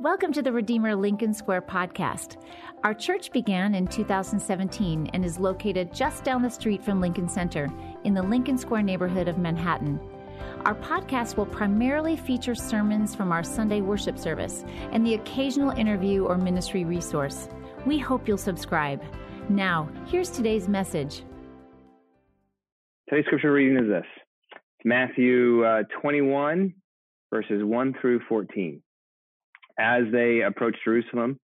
Welcome to the Redeemer Lincoln Square podcast. Our church began in 2017 and is located just down the street from Lincoln Center in the Lincoln Square neighborhood of Manhattan. Our podcast will primarily feature sermons from our Sunday worship service and the occasional interview or ministry resource. We hope you'll subscribe. Now, here's today's message. Today's scripture reading is this Matthew uh, 21, verses 1 through 14 as they approached Jerusalem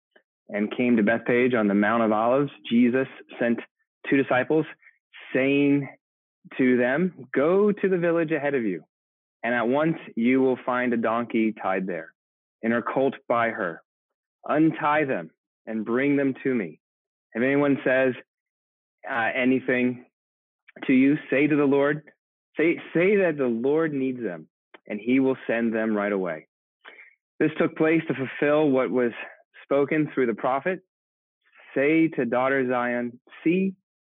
and came to Bethphage on the Mount of Olives, Jesus sent two disciples, saying to them, Go to the village ahead of you, and at once you will find a donkey tied there, and her colt by her. Untie them and bring them to me. If anyone says uh, anything to you, say to the Lord, say, say that the Lord needs them, and he will send them right away. This took place to fulfill what was spoken through the prophet. Say to daughter Zion, see,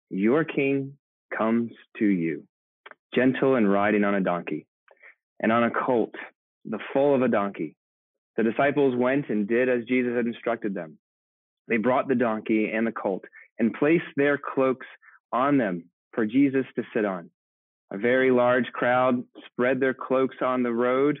your king comes to you, gentle and riding on a donkey, and on a colt, the foal of a donkey. The disciples went and did as Jesus had instructed them. They brought the donkey and the colt and placed their cloaks on them for Jesus to sit on. A very large crowd spread their cloaks on the road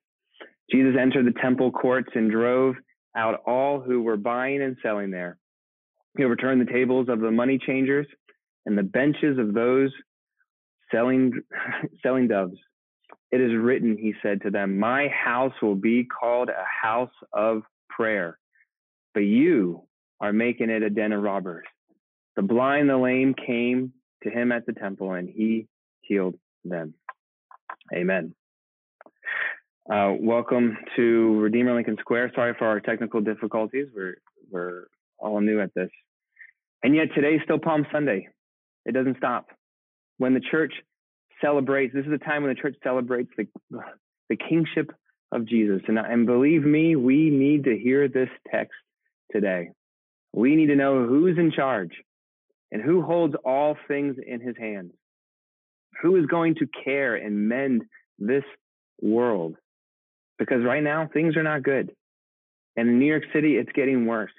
Jesus entered the temple courts and drove out all who were buying and selling there. He overturned the tables of the money changers and the benches of those selling selling doves. It is written, he said to them, My house will be called a house of prayer, but you are making it a den of robbers. The blind, the lame came to him at the temple, and he healed them. Amen. Uh, welcome to Redeemer Lincoln Square. Sorry for our technical difficulties. We're we're all new at this, and yet today is still Palm Sunday. It doesn't stop. When the church celebrates, this is the time when the church celebrates the the kingship of Jesus. And and believe me, we need to hear this text today. We need to know who's in charge and who holds all things in his hands. Who is going to care and mend this world? Because right now things are not good. And in New York City, it's getting worse.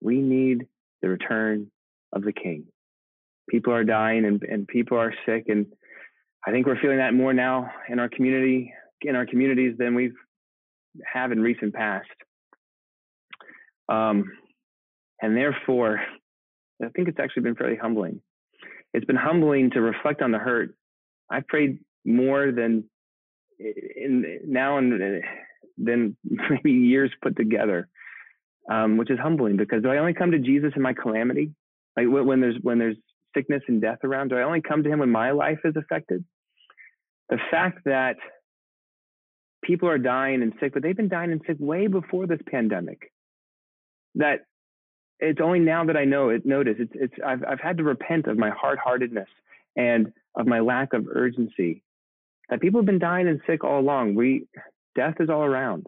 We need the return of the King. People are dying and, and people are sick. And I think we're feeling that more now in our community, in our communities than we've have in recent past. Um, and therefore, I think it's actually been fairly humbling. It's been humbling to reflect on the hurt. I've prayed more than in now and then maybe years put together, um, which is humbling because do I only come to Jesus in my calamity? Like when there's when there's sickness and death around, do I only come to Him when my life is affected? The fact that people are dying and sick, but they've been dying and sick way before this pandemic. That it's only now that I know it. Notice it's it's I've I've had to repent of my hard heartedness and of my lack of urgency that people have been dying and sick all along. We death is all around.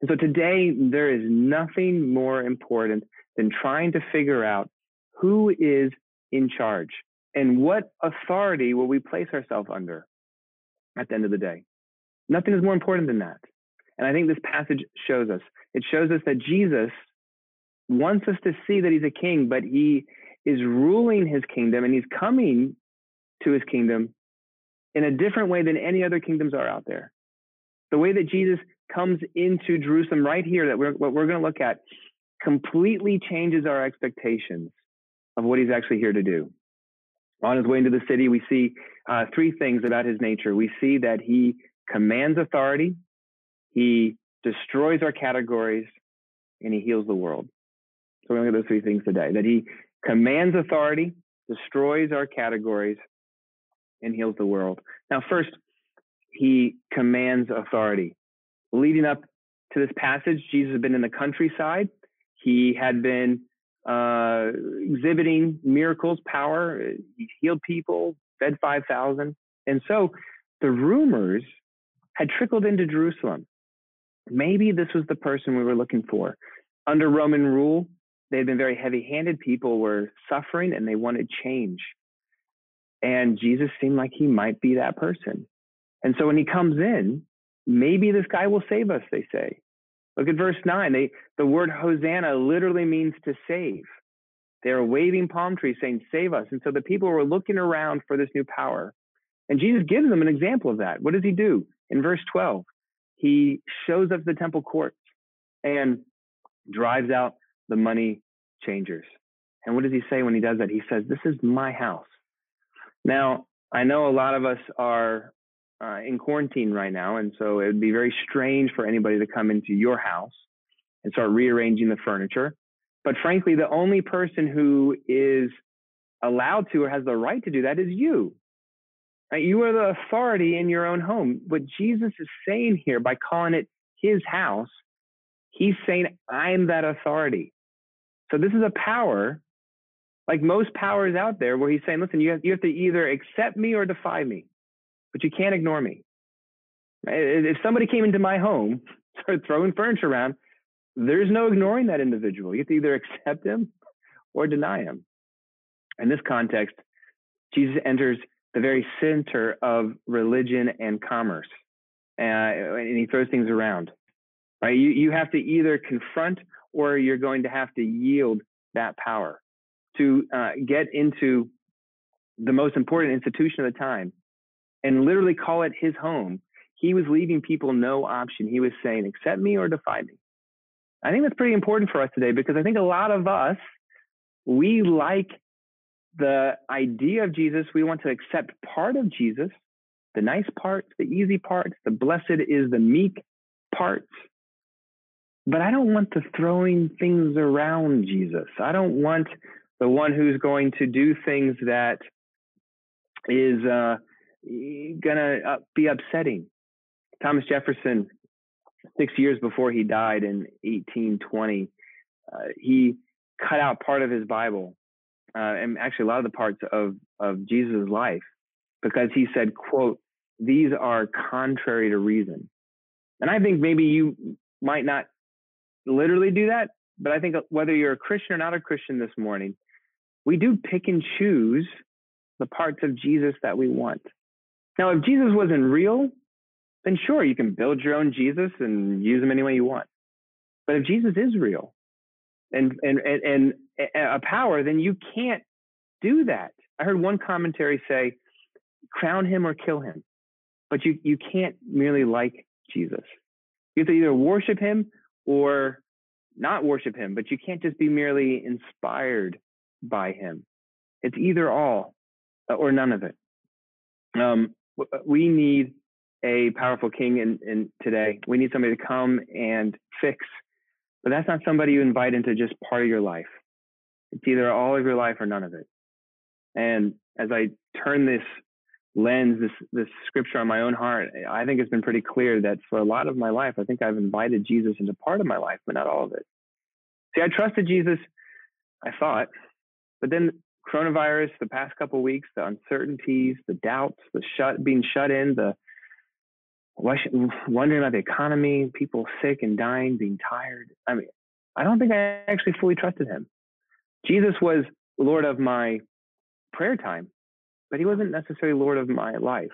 And so today there is nothing more important than trying to figure out who is in charge and what authority will we place ourselves under at the end of the day. Nothing is more important than that. And I think this passage shows us. It shows us that Jesus wants us to see that he's a king, but he is ruling his kingdom and he's coming to his kingdom in a different way than any other kingdoms are out there. The way that Jesus comes into Jerusalem right here, that we're, what we're going to look at, completely changes our expectations of what he's actually here to do. On his way into the city, we see uh, three things about his nature. We see that he commands authority, he destroys our categories, and he heals the world. So we're going to look at those three things today that he commands authority, destroys our categories, and heals the world. Now, first, he commands authority. Leading up to this passage, Jesus had been in the countryside. He had been uh, exhibiting miracles, power. He healed people, fed 5,000. And so the rumors had trickled into Jerusalem. Maybe this was the person we were looking for. Under Roman rule, they had been very heavy handed. People were suffering and they wanted change. And Jesus seemed like he might be that person. And so when he comes in, maybe this guy will save us, they say. Look at verse 9. They, the word Hosanna literally means to save. They're waving palm trees saying, Save us. And so the people were looking around for this new power. And Jesus gives them an example of that. What does he do? In verse 12, he shows up the temple courts and drives out the money changers. And what does he say when he does that? He says, This is my house. Now, I know a lot of us are uh, in quarantine right now, and so it would be very strange for anybody to come into your house and start rearranging the furniture. But frankly, the only person who is allowed to or has the right to do that is you. Right? You are the authority in your own home. What Jesus is saying here by calling it his house, he's saying, I'm that authority. So this is a power, like most powers out there, where he's saying, listen, you have, you have to either accept me or defy me, but you can't ignore me. If somebody came into my home, started throwing furniture around, there's no ignoring that individual. You have to either accept him or deny him. In this context, Jesus enters the very center of religion and commerce, uh, and he throws things around. Right? You you have to either confront or you're going to have to yield that power to uh, get into the most important institution of the time and literally call it his home. He was leaving people no option. He was saying, accept me or defy me. I think that's pretty important for us today because I think a lot of us, we like the idea of Jesus. We want to accept part of Jesus, the nice parts, the easy parts, the blessed is the meek parts. But I don't want the throwing things around Jesus. I don't want the one who's going to do things that is uh, going to uh, be upsetting. Thomas Jefferson six years before he died in 1820, uh, he cut out part of his Bible, uh, and actually a lot of the parts of of Jesus' life, because he said, "quote These are contrary to reason." And I think maybe you might not literally do that, but I think whether you're a Christian or not a Christian this morning, we do pick and choose the parts of Jesus that we want. Now, if Jesus wasn't real, then sure, you can build your own Jesus and use him any way you want. But if Jesus is real and, and, and, and a power, then you can't do that. I heard one commentary say, crown him or kill him. But you, you can't merely like Jesus. You have to either worship him or not worship him, but you can't just be merely inspired by him. It's either all or none of it. Um, we need a powerful king in, in today. We need somebody to come and fix. But that's not somebody you invite into just part of your life. It's either all of your life or none of it. And as I turn this lens, this this scripture on my own heart, I think it's been pretty clear that for a lot of my life, I think I've invited Jesus into part of my life, but not all of it. See, I trusted Jesus, I thought, but then coronavirus, the past couple weeks, the uncertainties, the doubts, the shut being shut in, the wondering about the economy, people sick and dying, being tired. I mean, I don't think I actually fully trusted him. Jesus was Lord of my prayer time, but he wasn't necessarily Lord of my life.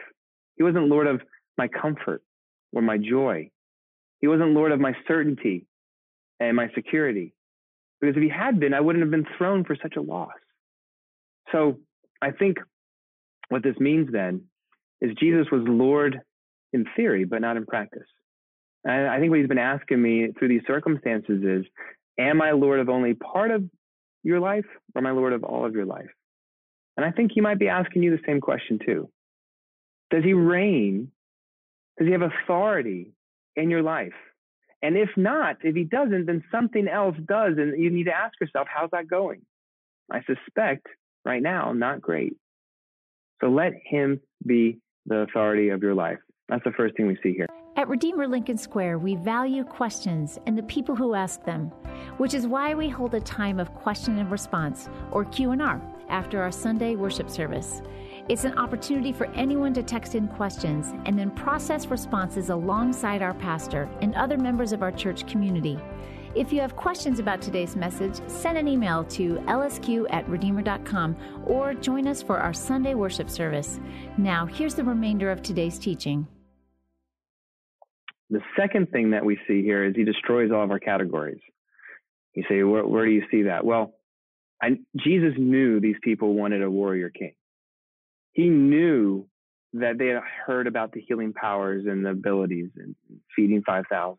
He wasn't Lord of my comfort or my joy. He wasn't Lord of my certainty and my security. Because if he had been, I wouldn't have been thrown for such a loss. So I think what this means then is Jesus was Lord in theory, but not in practice. And I think what he's been asking me through these circumstances is, am I Lord of only part of your life or am I Lord of all of your life? And I think he might be asking you the same question too. Does he reign? Does he have authority in your life? And if not, if he doesn't, then something else does. And you need to ask yourself, how's that going? I suspect right now, not great. So let him be the authority of your life. That's the first thing we see here. At Redeemer Lincoln Square, we value questions and the people who ask them, which is why we hold a time of question and response or Q&R after our Sunday worship service. It's an opportunity for anyone to text in questions and then process responses alongside our pastor and other members of our church community. If you have questions about today's message, send an email to lsq at redeemer.com or join us for our Sunday worship service. Now, here's the remainder of today's teaching. The second thing that we see here is he destroys all of our categories. You say, where, where do you see that? Well, I, Jesus knew these people wanted a warrior king. He knew that they had heard about the healing powers and the abilities and feeding 5,000.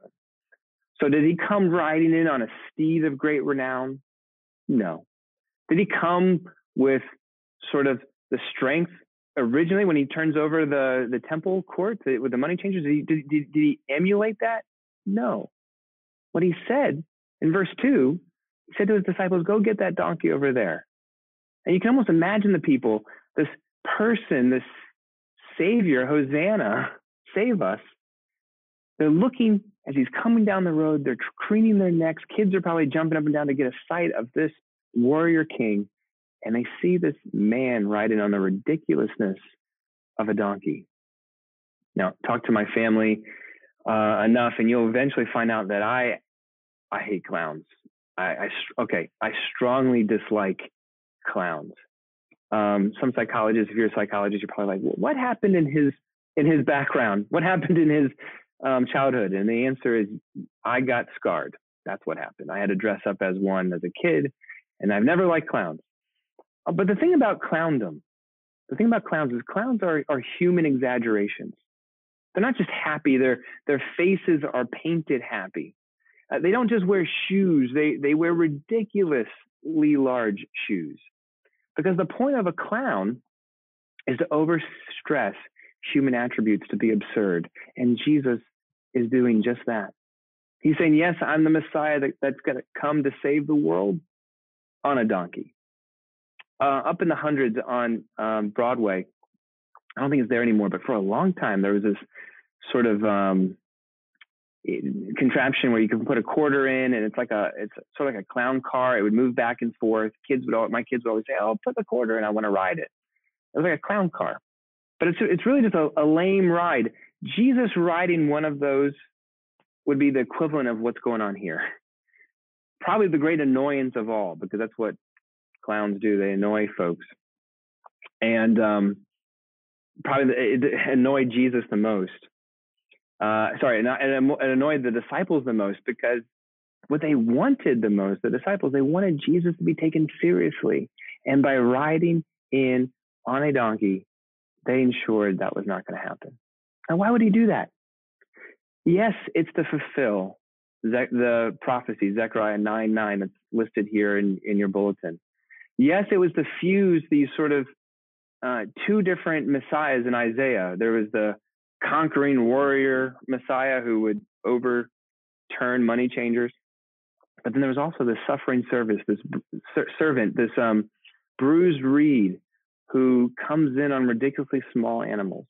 So did he come riding in on a steed of great renown? No. Did he come with sort of the strength originally when he turns over the the temple court with the money changers? Did he, did, did, did he emulate that? No. What he said in verse two, he said to his disciples, "Go get that donkey over there." And you can almost imagine the people, this person, this Savior, Hosanna, save us. They're looking as he's coming down the road. They're craning their necks. Kids are probably jumping up and down to get a sight of this warrior king and they see this man riding on the ridiculousness of a donkey. Now, talk to my family uh, enough, and you'll eventually find out that I I hate clowns. I, I okay, I strongly dislike clowns. Um, some psychologists, if you're a psychologist, you're probably like, what happened in his in his background? What happened in his um, childhood? And the answer is, I got scarred. That's what happened. I had to dress up as one as a kid, and I've never liked clowns. Uh, but the thing about clowndom, the thing about clowns is clowns are, are human exaggerations. They're not just happy, their, their faces are painted happy. Uh, they don't just wear shoes, they, they wear ridiculously large shoes. Because the point of a clown is to overstress human attributes to be absurd. And Jesus is doing just that. He's saying, Yes, I'm the Messiah that, that's going to come to save the world on a donkey uh, up in the hundreds on um, Broadway. I don't think it's there anymore, but for a long time there was this sort of um, contraption where you can put a quarter in, and it's like a it's sort of like a clown car. It would move back and forth. Kids would all, my kids would always say, "Oh, put the quarter in. I want to ride it." It was like a clown car, but it's it's really just a, a lame ride. Jesus riding one of those would be the equivalent of what's going on here. Probably the great annoyance of all, because that's what clowns do. They annoy folks. And um, probably it annoyed Jesus the most. Uh, sorry, and it annoyed the disciples the most because what they wanted the most, the disciples, they wanted Jesus to be taken seriously. And by riding in on a donkey, they ensured that was not going to happen. And why would he do that? Yes, it's to fulfill the prophecy, Zechariah 9 9, that's listed here in, in your bulletin. Yes, it was to fuse these sort of uh, two different messiahs in Isaiah. There was the conquering warrior messiah who would overturn money changers, but then there was also the suffering service, this servant, this um, bruised reed who comes in on ridiculously small animals.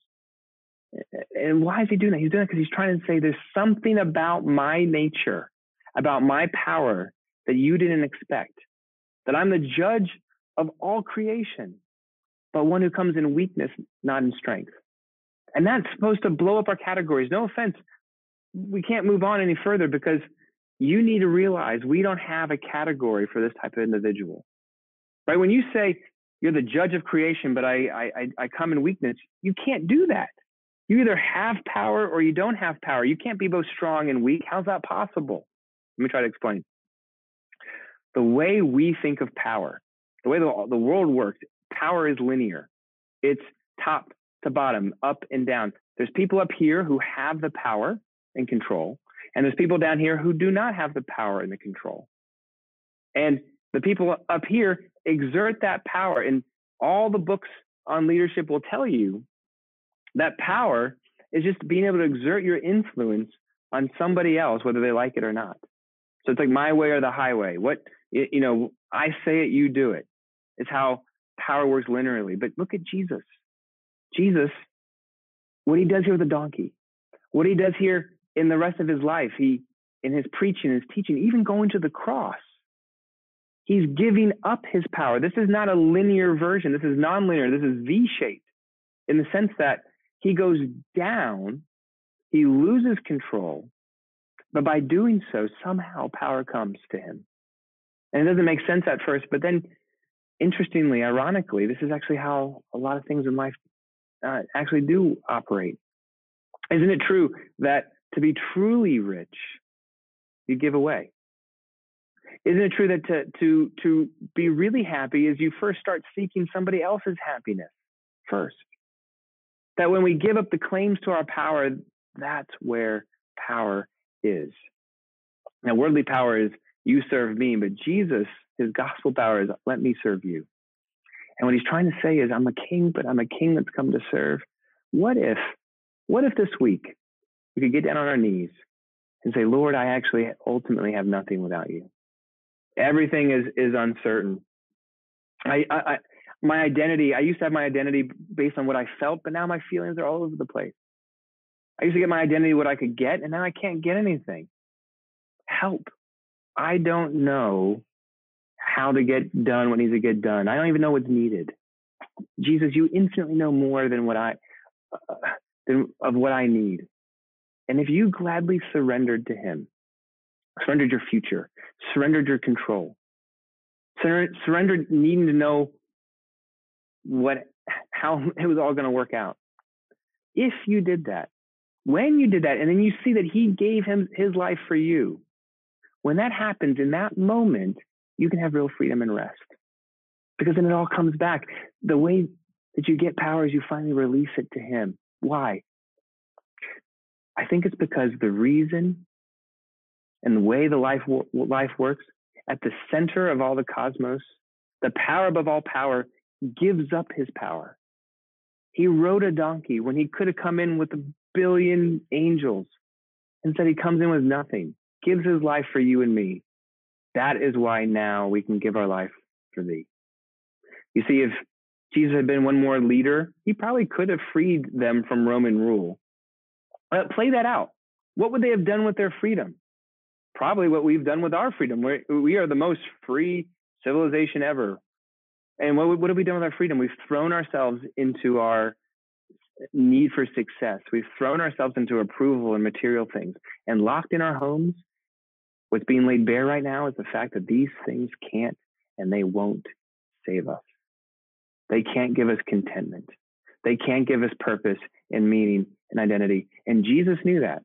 And why is he doing that? He's doing it because he's trying to say there's something about my nature, about my power that you didn't expect that I'm the judge of all creation, but one who comes in weakness, not in strength. And that's supposed to blow up our categories. No offense. We can't move on any further because you need to realize we don't have a category for this type of individual. Right? When you say you're the judge of creation, but I, I, I come in weakness, you can't do that. You either have power or you don't have power. You can't be both strong and weak. How's that possible? Let me try to explain the way we think of power, the way the, the world works, power is linear. It's top to bottom, up and down. There's people up here who have the power and control, and there's people down here who do not have the power and the control. And the people up here exert that power. And all the books on leadership will tell you that power is just being able to exert your influence on somebody else, whether they like it or not. So it's like my way or the highway. What you know, I say it, you do it. It's how power works linearly. But look at Jesus. Jesus, what he does here with the donkey. What he does here in the rest of his life, he in his preaching, his teaching, even going to the cross, he's giving up his power. This is not a linear version. This is nonlinear. This is V-shaped in the sense that he goes down, he loses control, but by doing so, somehow power comes to him. And it doesn't make sense at first, but then interestingly, ironically, this is actually how a lot of things in life uh, actually do operate. Isn't it true that to be truly rich, you give away? Isn't it true that to, to, to be really happy is you first start seeking somebody else's happiness first? That when we give up the claims to our power, that's where power is. Now, worldly power is you serve me, but Jesus, his gospel power is let me serve you. And what he's trying to say is, I'm a king, but I'm a king that's come to serve. What if, what if this week we could get down on our knees and say, Lord, I actually ultimately have nothing without you. Everything is is uncertain. I, I, I my identity, I used to have my identity based on what I felt, but now my feelings are all over the place. I used to get my identity what I could get, and now I can't get anything. Help. I don't know how to get done what needs to get done. I don't even know what's needed. Jesus, you infinitely know more than what I uh, than of what I need. And if you gladly surrendered to Him, surrendered your future, surrendered your control, surrendered needing to know what how it was all going to work out. If you did that, when you did that, and then you see that He gave Him His life for you, when that happens in that moment, you can have real freedom and rest. Because then it all comes back. The way that you get power is you finally release it to Him. Why? I think it's because the reason and the way the life life works at the center of all the cosmos, the power above all power gives up his power. He rode a donkey when he could have come in with a billion angels. Instead, he comes in with nothing, gives his life for you and me. That is why now we can give our life for thee. You see, if Jesus had been one more leader, he probably could have freed them from Roman rule. But play that out. What would they have done with their freedom? Probably what we've done with our freedom. We're, we are the most free civilization ever. And what, what have we done with our freedom? We've thrown ourselves into our need for success. We've thrown ourselves into approval and material things and locked in our homes What's being laid bare right now is the fact that these things can't and they won't save us. They can't give us contentment. They can't give us purpose and meaning and identity. And Jesus knew that.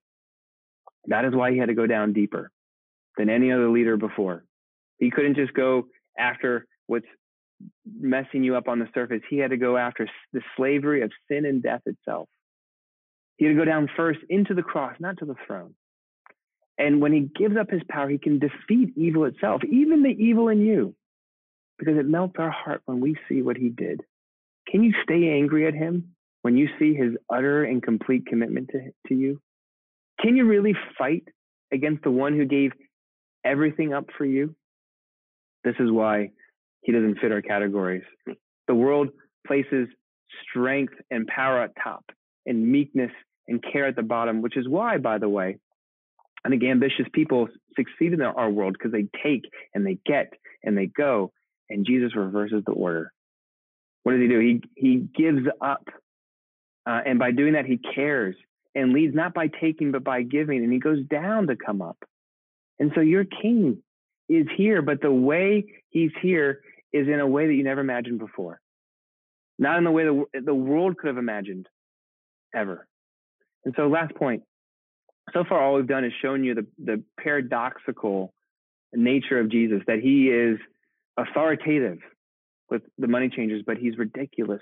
That is why he had to go down deeper than any other leader before. He couldn't just go after what's messing you up on the surface. He had to go after the slavery of sin and death itself. He had to go down first into the cross, not to the throne. And when he gives up his power, he can defeat evil itself, even the evil in you, because it melts our heart when we see what he did. Can you stay angry at him when you see his utter and complete commitment to, to you? Can you really fight against the one who gave everything up for you? This is why he doesn't fit our categories. The world places strength and power at top and meekness and care at the bottom, which is why, by the way, I think ambitious people succeed in our world because they take and they get and they go, and Jesus reverses the order. What does he do? He he gives up, uh, and by doing that, he cares and leads not by taking but by giving, and he goes down to come up. And so your King is here, but the way he's here is in a way that you never imagined before, not in the way the the world could have imagined, ever. And so, last point so far all we've done is shown you the, the paradoxical nature of Jesus, that he is authoritative with the money changers, but he's ridiculous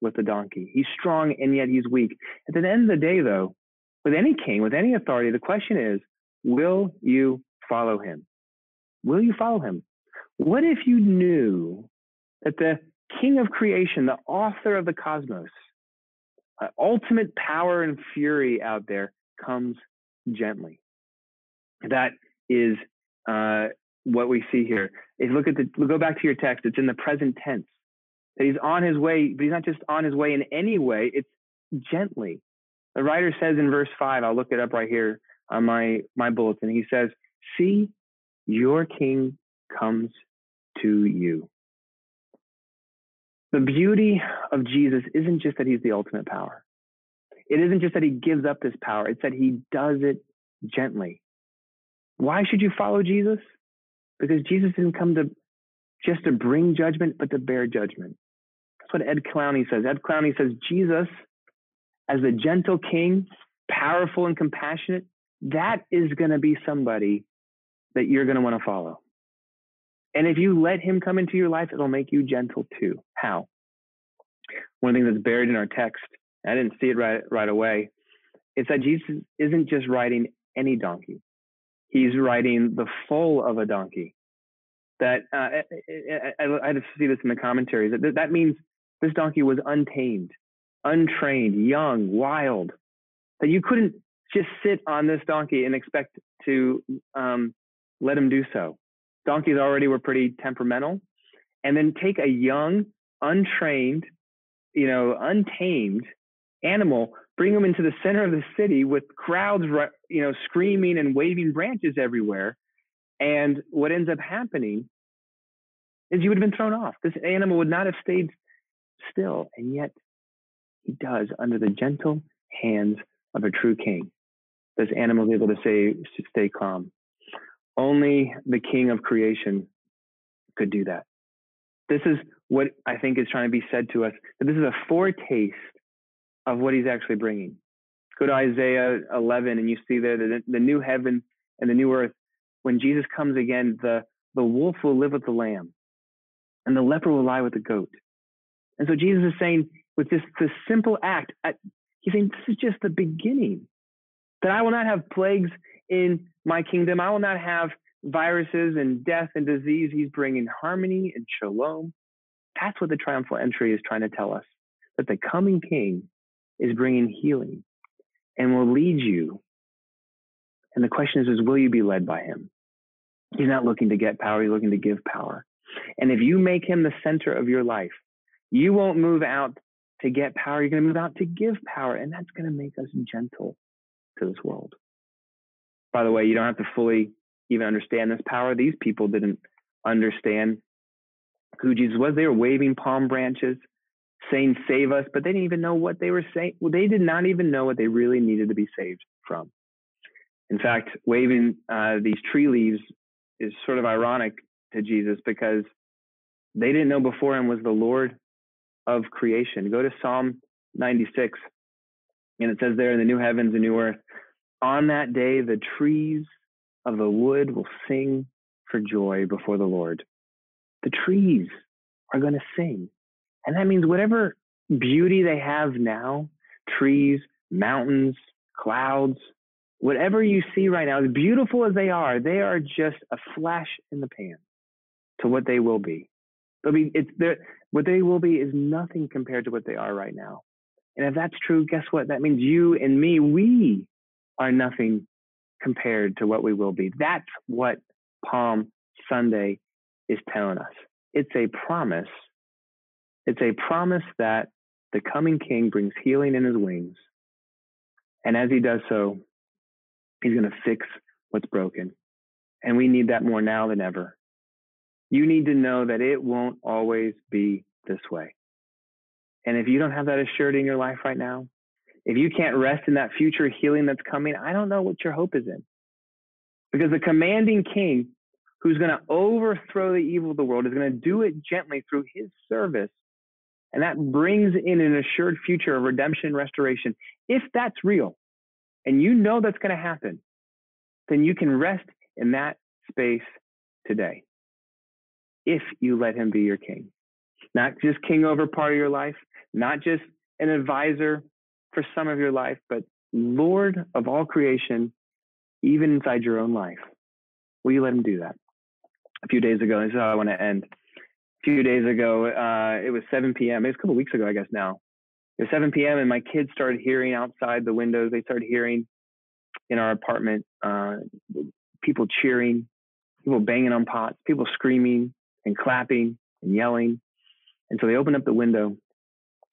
with the donkey. He's strong and yet he's weak. At the end of the day, though, with any king, with any authority, the question is, will you follow him? Will you follow him? What if you knew that the king of creation, the author of the cosmos, uh, ultimate power and fury out there comes gently. That is uh, what we see here. If look at the, go back to your text, it's in the present tense. That he's on his way, but he's not just on his way in any way, it's gently. The writer says in verse 5, I'll look it up right here on my, my bulletin. He says, See, your king comes to you. The beauty of Jesus isn't just that he's the ultimate power. It isn't just that he gives up this power. It's that he does it gently. Why should you follow Jesus? Because Jesus didn't come to just to bring judgment, but to bear judgment. That's what Ed Clowney says. Ed Clowney says Jesus, as the gentle king, powerful and compassionate, that is going to be somebody that you're going to want to follow. And if you let him come into your life, it'll make you gentle too. How? One thing that's buried in our text, I didn't see it right, right away, it's that Jesus isn't just riding any donkey. He's riding the foal of a donkey. That uh, I, I, I see this in the commentaries. That, that means this donkey was untamed, untrained, young, wild. That you couldn't just sit on this donkey and expect to um, let him do so. Donkeys already were pretty temperamental, and then take a young, untrained, you know, untamed animal, bring them into the center of the city with crowds, you know, screaming and waving branches everywhere. And what ends up happening is you would have been thrown off. This animal would not have stayed still, and yet he does under the gentle hands of a true king. This animal is able to say, stay calm. Only the king of creation could do that. This is what I think is trying to be said to us that this is a foretaste of what he's actually bringing. Go to Isaiah 11 and you see there the, the new heaven and the new earth. When Jesus comes again, the, the wolf will live with the lamb and the leper will lie with the goat. And so Jesus is saying, with this, this simple act, he's saying, this is just the beginning. That I will not have plagues in my kingdom. I will not have viruses and death and disease. He's bringing harmony and shalom. That's what the triumphal entry is trying to tell us that the coming king is bringing healing and will lead you. And the question is, is will you be led by him? He's not looking to get power, he's looking to give power. And if you make him the center of your life, you won't move out to get power. You're going to move out to give power. And that's going to make us gentle to this world. By the way, you don't have to fully even understand this power. These people didn't understand who Jesus was. They were waving palm branches, saying, Save us, but they didn't even know what they were saying. Well, they did not even know what they really needed to be saved from. In fact, waving uh, these tree leaves is sort of ironic to Jesus because they didn't know before him was the Lord of creation. Go to Psalm 96, and it says there in the new heavens and new earth, on that day the trees of the wood will sing for joy before the Lord. The trees are going to sing. And that means whatever beauty they have now, trees, mountains, clouds, whatever you see right now, as beautiful as they are, they are just a flash in the pan to what they will be. I mean, it's what they will be is nothing compared to what they are right now. And if that's true, guess what? That means you and me, we are nothing compared to what we will be. That's what Palm Sunday is telling us. It's a promise. It's a promise that the coming king brings healing in his wings. And as he does so, he's going to fix what's broken. And we need that more now than ever. You need to know that it won't always be this way. And if you don't have that assured in your life right now, if you can't rest in that future healing that's coming, I don't know what your hope is in. Because the commanding king who's going to overthrow the evil of the world is going to do it gently through his service. And that brings in an assured future of redemption restoration. If that's real, and you know that's going to happen, then you can rest in that space today if you let him be your king. Not just king over part of your life, not just an advisor for some of your life, but Lord of all creation, even inside your own life. Will you let him do that? A few days ago, this is how I want to end. Few days ago, uh, it was 7 p.m. It was a couple weeks ago, I guess now. It was 7 p.m. and my kids started hearing outside the windows. They started hearing in our apartment uh, people cheering, people banging on pots, people screaming, and clapping and yelling. And so they opened up the window.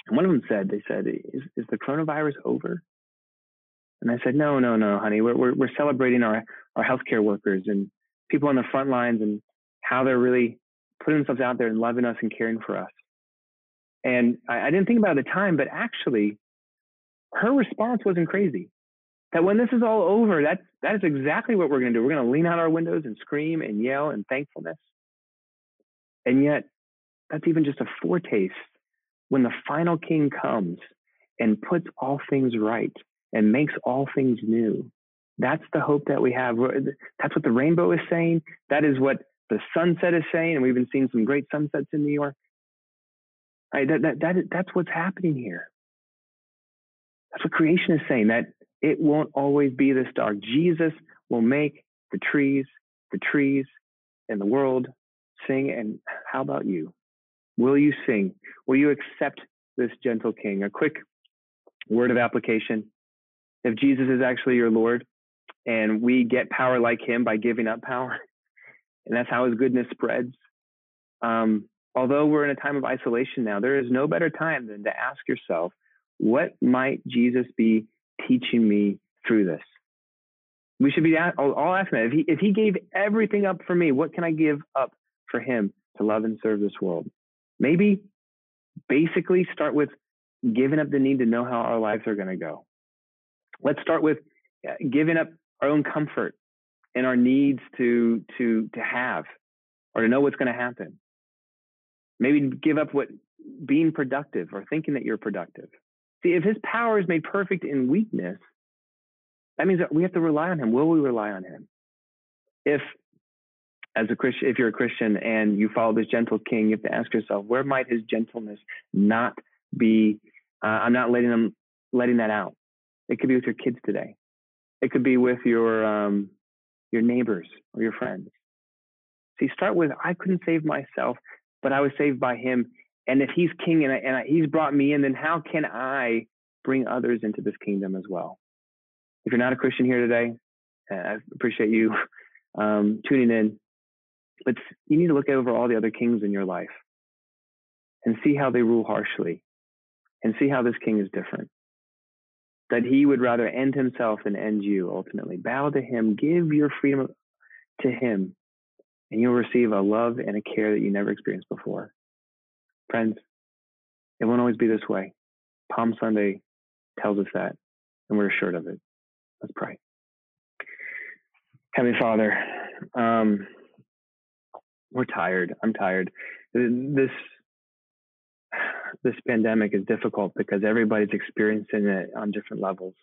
And one of them said, they said, is, is the coronavirus over? And I said, no, no, no, honey, we're, we're, we're celebrating our, our healthcare workers and people on the front lines and how they're really putting themselves out there and loving us and caring for us. And I, I didn't think about it at the time, but actually, her response wasn't crazy. That when this is all over, that's that is exactly what we're going to do. We're going to lean out our windows and scream and yell and thankfulness. And yet, that's even just a foretaste when the final king comes and puts all things right and makes all things new. That's the hope that we have. That's what the rainbow is saying. That is what the sunset is saying. And we've been seeing some great sunsets in New York. Right? That, that, that, that's what's happening here. That's what creation is saying, that it won't always be this dark. Jesus will make the trees, the trees, and the world sing. And how about you? Will you sing? Will you accept this gentle king? A quick word of application. If Jesus is actually your Lord and we get power like him by giving up power, and that's how his goodness spreads. Um, although we're in a time of isolation now, there is no better time than to ask yourself, what might Jesus be teaching me through this? We should be all asking that. If he, if he gave everything up for me, what can I give up for him to love and serve this world? Maybe basically start with giving up the need to know how our lives are going to go. Let's start with uh, giving up our own comfort and our needs to to to have or to know what's going to happen. Maybe give up what being productive or thinking that you're productive. See, if his power is made perfect in weakness, that means that we have to rely on him. Will we rely on him? If as a Christian, if you're a Christian and you follow this gentle king, you have to ask yourself, where might his gentleness not be? Uh, I'm not letting them letting that out. It could be with your kids today. It could be with your um, your neighbors or your friends. See, start with I couldn't save myself, but I was saved by Him. And if He's King and, I, and I, He's brought me in, then how can I bring others into this kingdom as well? If you're not a Christian here today, I appreciate you um, tuning in. But you need to look over all the other kings in your life and see how they rule harshly and see how this king is different. That he would rather end himself than end you ultimately. Bow to him, give your freedom to him, and you'll receive a love and a care that you never experienced before. Friends, it won't always be this way. Palm Sunday tells us that, and we're assured of it. Let's pray. Heavenly Father, um, we're tired. I'm tired. This this pandemic is difficult because everybody's experiencing it on different levels.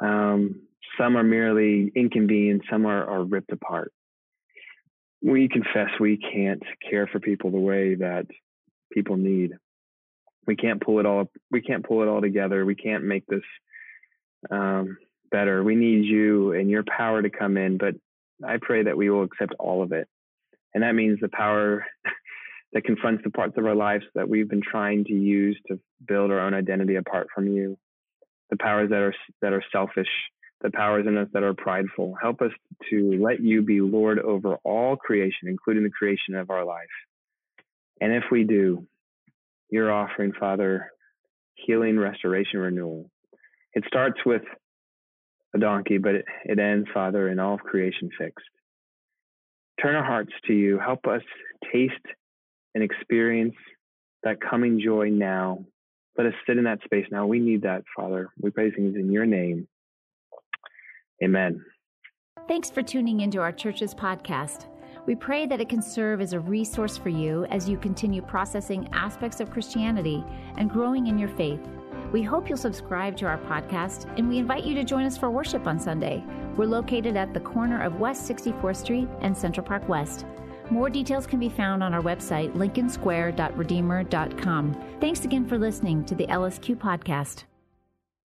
Um, some are merely inconvenient, some are, are ripped apart. We confess we can't care for people the way that people need. We can't pull it all. We can't pull it all together. We can't make this um, better. We need you and your power to come in. But I pray that we will accept all of it and that means the power that confronts the parts of our lives that we've been trying to use to build our own identity apart from you. The powers that are that are selfish, the powers in us that are prideful. Help us to let you be Lord over all creation, including the creation of our life. And if we do, you're offering, Father, healing, restoration, renewal. It starts with a donkey, but it, it ends, Father, in all of creation fixed turn our hearts to you. Help us taste and experience that coming joy now. Let us sit in that space now. We need that, Father. We pray things in your name. Amen. Thanks for tuning into our church's podcast. We pray that it can serve as a resource for you as you continue processing aspects of Christianity and growing in your faith. We hope you'll subscribe to our podcast, and we invite you to join us for worship on Sunday. We're located at the corner of West 64th Street and Central Park West. More details can be found on our website, lincolnsquare.redeemer.com. Thanks again for listening to the LSQ podcast.